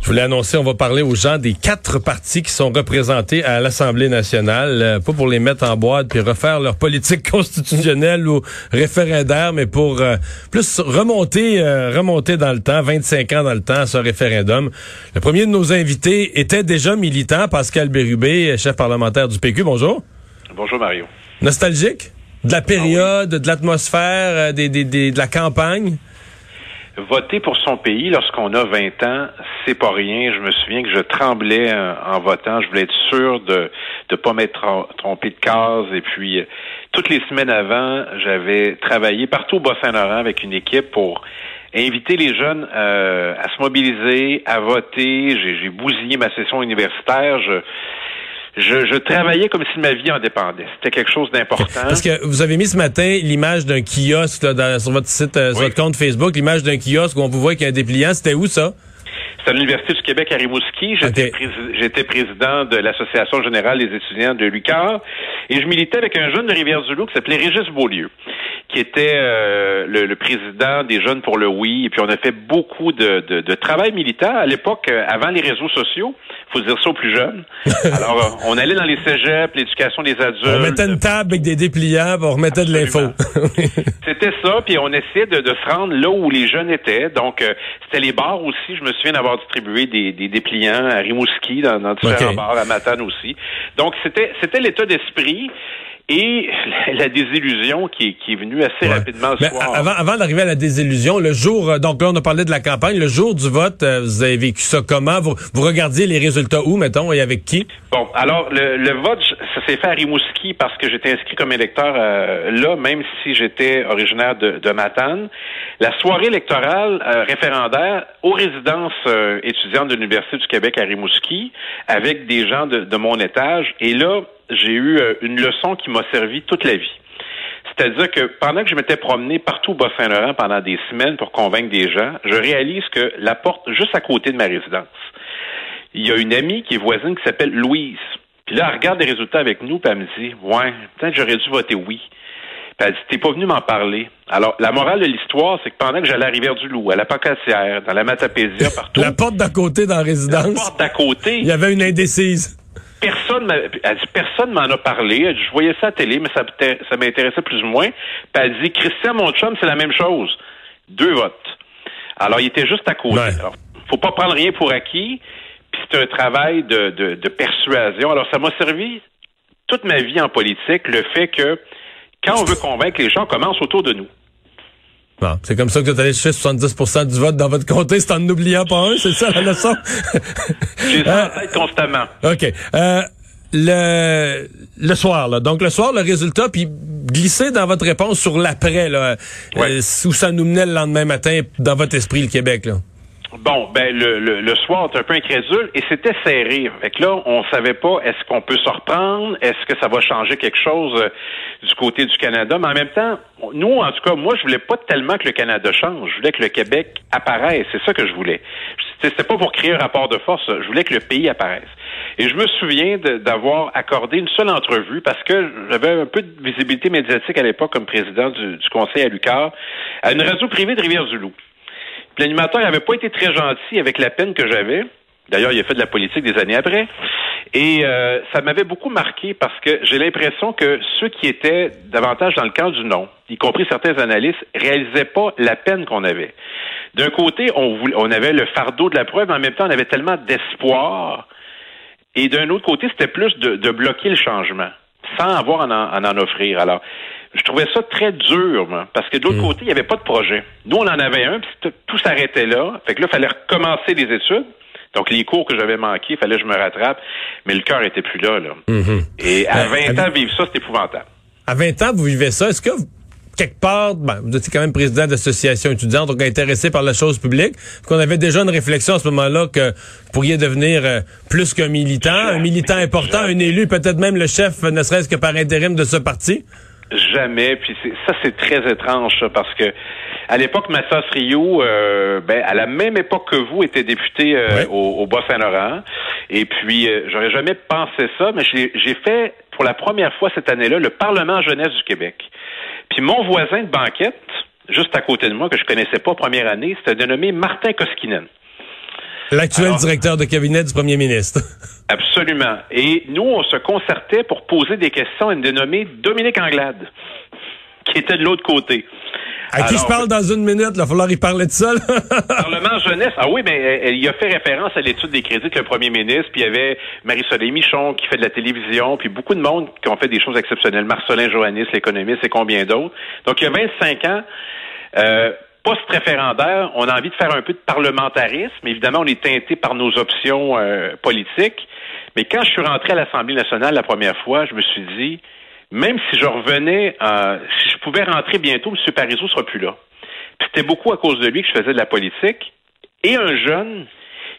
Je voulais annoncer, on va parler aux gens des quatre partis qui sont représentés à l'Assemblée nationale, euh, pas pour les mettre en boîte puis refaire leur politique constitutionnelle ou référendaire, mais pour euh, plus remonter, euh, remonter dans le temps, 25 ans dans le temps, ce référendum. Le premier de nos invités était déjà militant, Pascal Bérubé, chef parlementaire du PQ. Bonjour. Bonjour Mario. Nostalgique? De la période, de l'atmosphère, euh, des, des- des- de la campagne? Voter pour son pays lorsqu'on a 20 ans, c'est pas rien. Je me souviens que je tremblais en, en votant. Je voulais être sûr de ne pas m'être trom- trompé de case. Et puis, euh, toutes les semaines avant, j'avais travaillé partout au Bas-Saint-Laurent avec une équipe pour inviter les jeunes euh, à se mobiliser, à voter. J'ai bousillé ma session universitaire. Je, je travaillais comme si ma vie en dépendait. C'était quelque chose d'important. Parce que vous avez mis ce matin l'image d'un kiosque là, dans- sur votre site, euh, sur Oui. votre compte Facebook, l'image d'un kiosque où on vous voit qu'il y a un dépliant. C'était où ça? C'est à l'Université du Québec à Rimouski. J'étais président de l'Association générale des étudiants de l'UQAR et je militais avec un jeune de Rivière-du-Loup qui s'appelait Régis Beaulieu, qui était euh, le, le président des Jeunes pour le Oui. Et puis on a fait beaucoup de, de- de travail militant à l'époque, euh, avant les réseaux sociaux. faut dire ça aux plus jeunes. Alors, euh, on allait dans les cégeps, l'éducation des adultes. On mettait une table avec des dépliants, puis on remettait de l'info. C'était ça, puis on essayait de, de se rendre là où les jeunes étaient. Donc, euh, c'était les bars aussi. Je me souviens d'avoir distribué des, des dépliants à Rimouski, dans, dans différents bars, à Matane aussi. Donc, c'était c'était l'état d'esprit et la, désillusion qui, est- qui est venue assez Ouais. rapidement Mais soir. avant, avant d'arriver à la désillusion, le jour, euh, donc là, on a parlé de la campagne, le jour du vote, euh, vous avez vécu ça comment? Vous, vous regardiez les résultats où, mettons, et avec qui? Bon, alors le, le vote, ça s'est fait à Rimouski parce que j'étais inscrit comme électeur euh, là, même si j'étais originaire de, de Matane. La soirée électorale euh, référendaire aux résidences euh, étudiantes de l'Université du Québec à Rimouski, avec des gens de, de mon étage. Et là, j'ai eu euh, une leçon qui m'a servi toute la vie. C'est-à-dire que pendant que je m'étais promené partout au Bas-Saint-Laurent pendant des semaines pour convaincre des gens, je réalise que la porte juste à côté de ma résidence, il y a une amie qui est voisine qui s'appelle Louise. Puis là, elle regarde les résultats avec nous, puis elle me dit Ouais, peut-être que j'aurais dû voter oui. Puis elle dit T'es pas venu m'en parler. Alors, la morale de l'histoire, c'est que pendant que j'allais à Rivière-du-Loup, à la Pocatière, dans la Matapésia, partout, La porte d'à côté dans la la résidence, porte d'à côté, il y avait une indécise. Personne elle dit personne m'en a parlé. Elle dit, je voyais ça à la télé, mais ça, m'inté- ça m'intéressait plus ou moins. Puis elle dit Christian, mon chum, c'est la même chose. Deux votes. Alors, il était juste à côté. Ouais. Alors, faut pas prendre rien pour acquis. Puis c'est un travail de, de, de persuasion. Alors, ça m'a servi toute ma vie en politique, le fait que quand on veut convaincre les gens, on commence autour de nous. Bon, c'est comme ça que vous êtes allé chercher 70% du vote dans votre comté, c'est en n'oubliant pas un, c'est ça la leçon? J'ai ça en tête constamment. OK. Euh, le, le soir, là. Donc, le soir, le résultat, puis glisser dans votre réponse sur l'après, là. Ouais. euh, où ça nous menait le lendemain matin dans votre esprit, le Québec, là. Bon, ben le, le, le soir, on était un peu incrédule et c'était serré. Fait que là, on savait pas est-ce qu'on peut se reprendre, est-ce que ça va changer quelque chose euh, du côté du Canada? Mais en même temps, nous, en tout cas, moi, je voulais pas tellement que le Canada change. Je voulais que le Québec apparaisse. C'est ça que je voulais. C'était pas pour créer un rapport de force. Je voulais que le pays apparaisse. Et je me souviens d'avoir accordé une seule entrevue parce que j'avais un peu de visibilité médiatique à l'époque comme président du, conseil à l'UQAR à une radio privée de Rivière-du-Loup. L'animateur n'avait pas été très gentil avec la peine que j'avais. D'ailleurs, il a fait de la politique des années après. Et euh, ça m'avait beaucoup marqué parce que j'ai l'impression que ceux qui étaient davantage dans le camp du non, y compris certains analystes, réalisaient pas la peine qu'on avait. D'un côté, on, voulait, on avait le fardeau de la preuve, mais en même temps, on avait tellement d'espoir. Et d'un autre côté, c'était plus de, de bloquer le changement, sans avoir à en, à en offrir. Alors, je trouvais ça très dur, moi, parce que de l'autre côté, il n'y avait pas de projet. Nous, on en avait un, puis tout, s'arrêtait là. Fait que là, il fallait recommencer les études. Donc, les cours que j'avais manqués, il fallait que je me rattrape, mais le cœur était plus là. là. Et à Ben, 20 ans, vivre ça, c'est épouvantable. À 20 ans, vous vivez ça. Est-ce que, vous- quelque part, ben, vous étiez quand même président d'association étudiante, donc intéressé par la chose publique, qu'on avait déjà une réflexion à ce moment-là que vous pourriez devenir euh, plus qu'un militant, un militant important, un élu, peut-être même le chef, ne serait-ce que par intérim de ce parti? Jamais. Puis ça, c'est très étrange, ça, parce que À l'époque, Massas Rio, euh, ben, à la même époque que vous, était député euh, au, au Bas-Saint-Laurent. Et puis, euh, j'aurais jamais pensé ça, mais j'ai fait pour la première fois cette année-là le Parlement jeunesse du Québec. Puis mon voisin de banquette, juste à côté de moi, que je connaissais pas première année, c'était dénommé Martin Koskinen. L'actuel directeur de cabinet du premier ministre. Absolument. Et nous, on se concertait pour poser des questions à une dénommée Dominique Anglade, qui était de l'autre côté. À qui je parle dans une minute, il va falloir y parler de ça. Parlement jeunesse. Ah oui, mais il a fait référence à l'étude des crédits que le premier ministre, puis il y avait Marie-Soleil Michon qui fait de la télévision, puis beaucoup de monde qui ont fait des choses exceptionnelles. Marcelin Joannis, l'économiste, et combien d'autres. Donc, il y a 25 ans, euh, post-référendaire, on a envie de faire un peu de parlementarisme. Évidemment, on est teinté par nos options euh, politiques. Mais quand je suis rentré à l'Assemblée nationale la première fois, je me suis dit, même si je revenais, euh, si je pouvais rentrer bientôt, M. Parizeau sera plus là. C'était beaucoup à cause de lui que je faisais de la politique. Et un jeune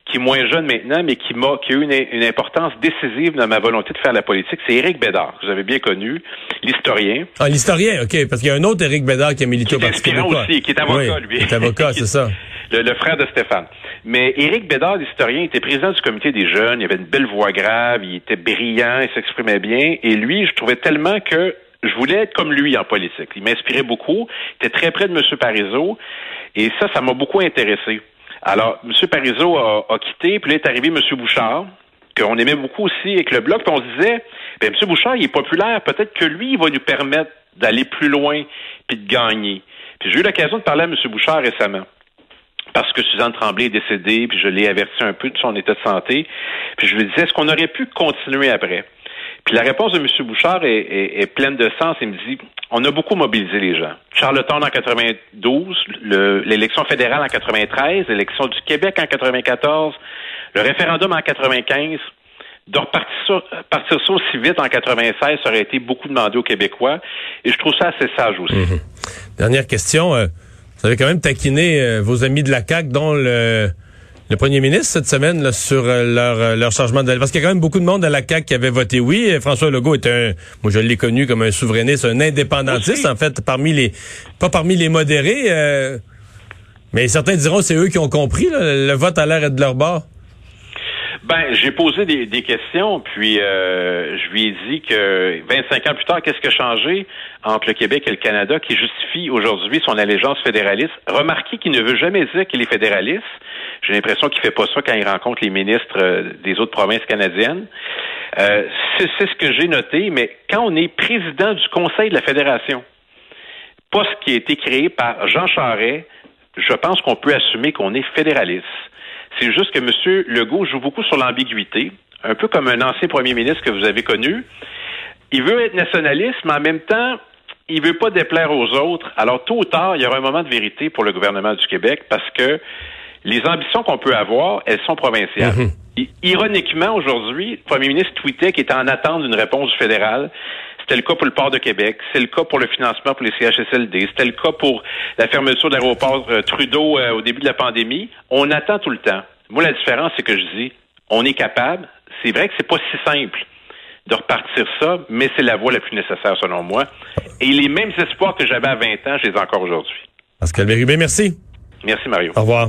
qui est moins jeune maintenant, mais qui m'a qui a eu une, importance décisive dans ma volonté de faire la politique, c'est Éric Bédard, que vous avez bien connu, l'historien. Ah, l'historien, OK, parce qu'il y a un autre Éric Bédard qui a milité au Parti aussi, qui est avocat, lui. Qui est avocat, c'est ça. Le, frère de Stéphane. Mais Éric Bédard, l'historien, était président du comité des jeunes, il avait une belle voix grave, il était brillant, il s'exprimait bien, et lui, je trouvais tellement que je voulais être comme lui en politique. Il m'inspirait beaucoup, il était très près de M. Parizeau, et ça, ça m'a beaucoup intéressé. Alors, M. Parizeau a, quitté, puis là est arrivé M. Bouchard, qu'on aimait beaucoup aussi avec le bloc, puis on se disait, ben, M. Bouchard, il est populaire, peut-être que lui, il va nous permettre d'aller plus loin puis de gagner. Puis j'ai eu l'occasion de parler à M. Bouchard récemment parce que Suzanne Tremblay est décédée, puis je l'ai averti un peu de son état de santé. Puis je lui disais, est-ce qu'on aurait pu continuer après? La réponse de M. Bouchard est, pleine de sens. Il me dit, on a beaucoup mobilisé les gens. Charlottetown en 92, l'élection fédérale en 93, l'élection du Québec en 94, le référendum en 95. De repartir partir ça aussi vite en 96, ça aurait été beaucoup demandé aux Québécois. Et je trouve ça assez sage aussi. Mhm. Dernière question. Euh, vous avez quand même taquiné euh, vos amis de la CAQ, dont le le premier ministre cette semaine là, sur euh, leur, euh, leur changement de parce qu'il y a quand même beaucoup de monde à la CAQ qui avait voté oui. François Legault est un, moi je l'ai connu comme un souverainiste, un indépendantiste en fait, parmi les, pas parmi les modérés, euh, mais certains diront c'est eux qui ont compris le vote à l'air de leur bord. Ben, j'ai posé des, des, questions, puis euh, je lui ai dit que 25 ans plus tard, qu'est-ce qui a changé entre le Québec et le Canada qui justifie aujourd'hui son allégeance fédéraliste? Remarquez qu'il ne veut jamais dire qu'il est fédéraliste. J'ai l'impression qu'il fait pas ça quand il rencontre les ministres euh, des autres provinces canadiennes. Euh, c'est ce que j'ai noté, mais quand on est président du Conseil de la Fédération, poste qui a été créé par Jean Charest, je pense qu'on peut assumer qu'on est fédéraliste. C'est juste que M. Legault joue beaucoup sur l'ambiguïté, un peu comme un ancien premier ministre que vous avez connu. Il veut être nationaliste, mais en même temps, il veut pas déplaire aux autres. Alors, tôt ou tard, il y aura un moment de vérité pour le gouvernement du Québec parce que les ambitions qu'on peut avoir, elles sont provinciales. Mhm. Ironiquement, aujourd'hui, le premier ministre tweetait qu'il était en attente d'une réponse du fédéral. C'était le cas pour le port de Québec. C'est le cas pour le financement pour les CHSLD. C'était le cas pour la fermeture de l'aéroport euh, Trudeau euh, au début de la pandémie. On attend tout le temps. Moi, la différence, c'est que je dis, on est capable. C'est vrai que c'est pas si simple de repartir ça, mais c'est la voie la plus nécessaire selon moi. Et les mêmes espoirs que j'avais à 20 ans, je les ai encore aujourd'hui. Pascal Bérubé, merci. Merci, Mario. Au revoir.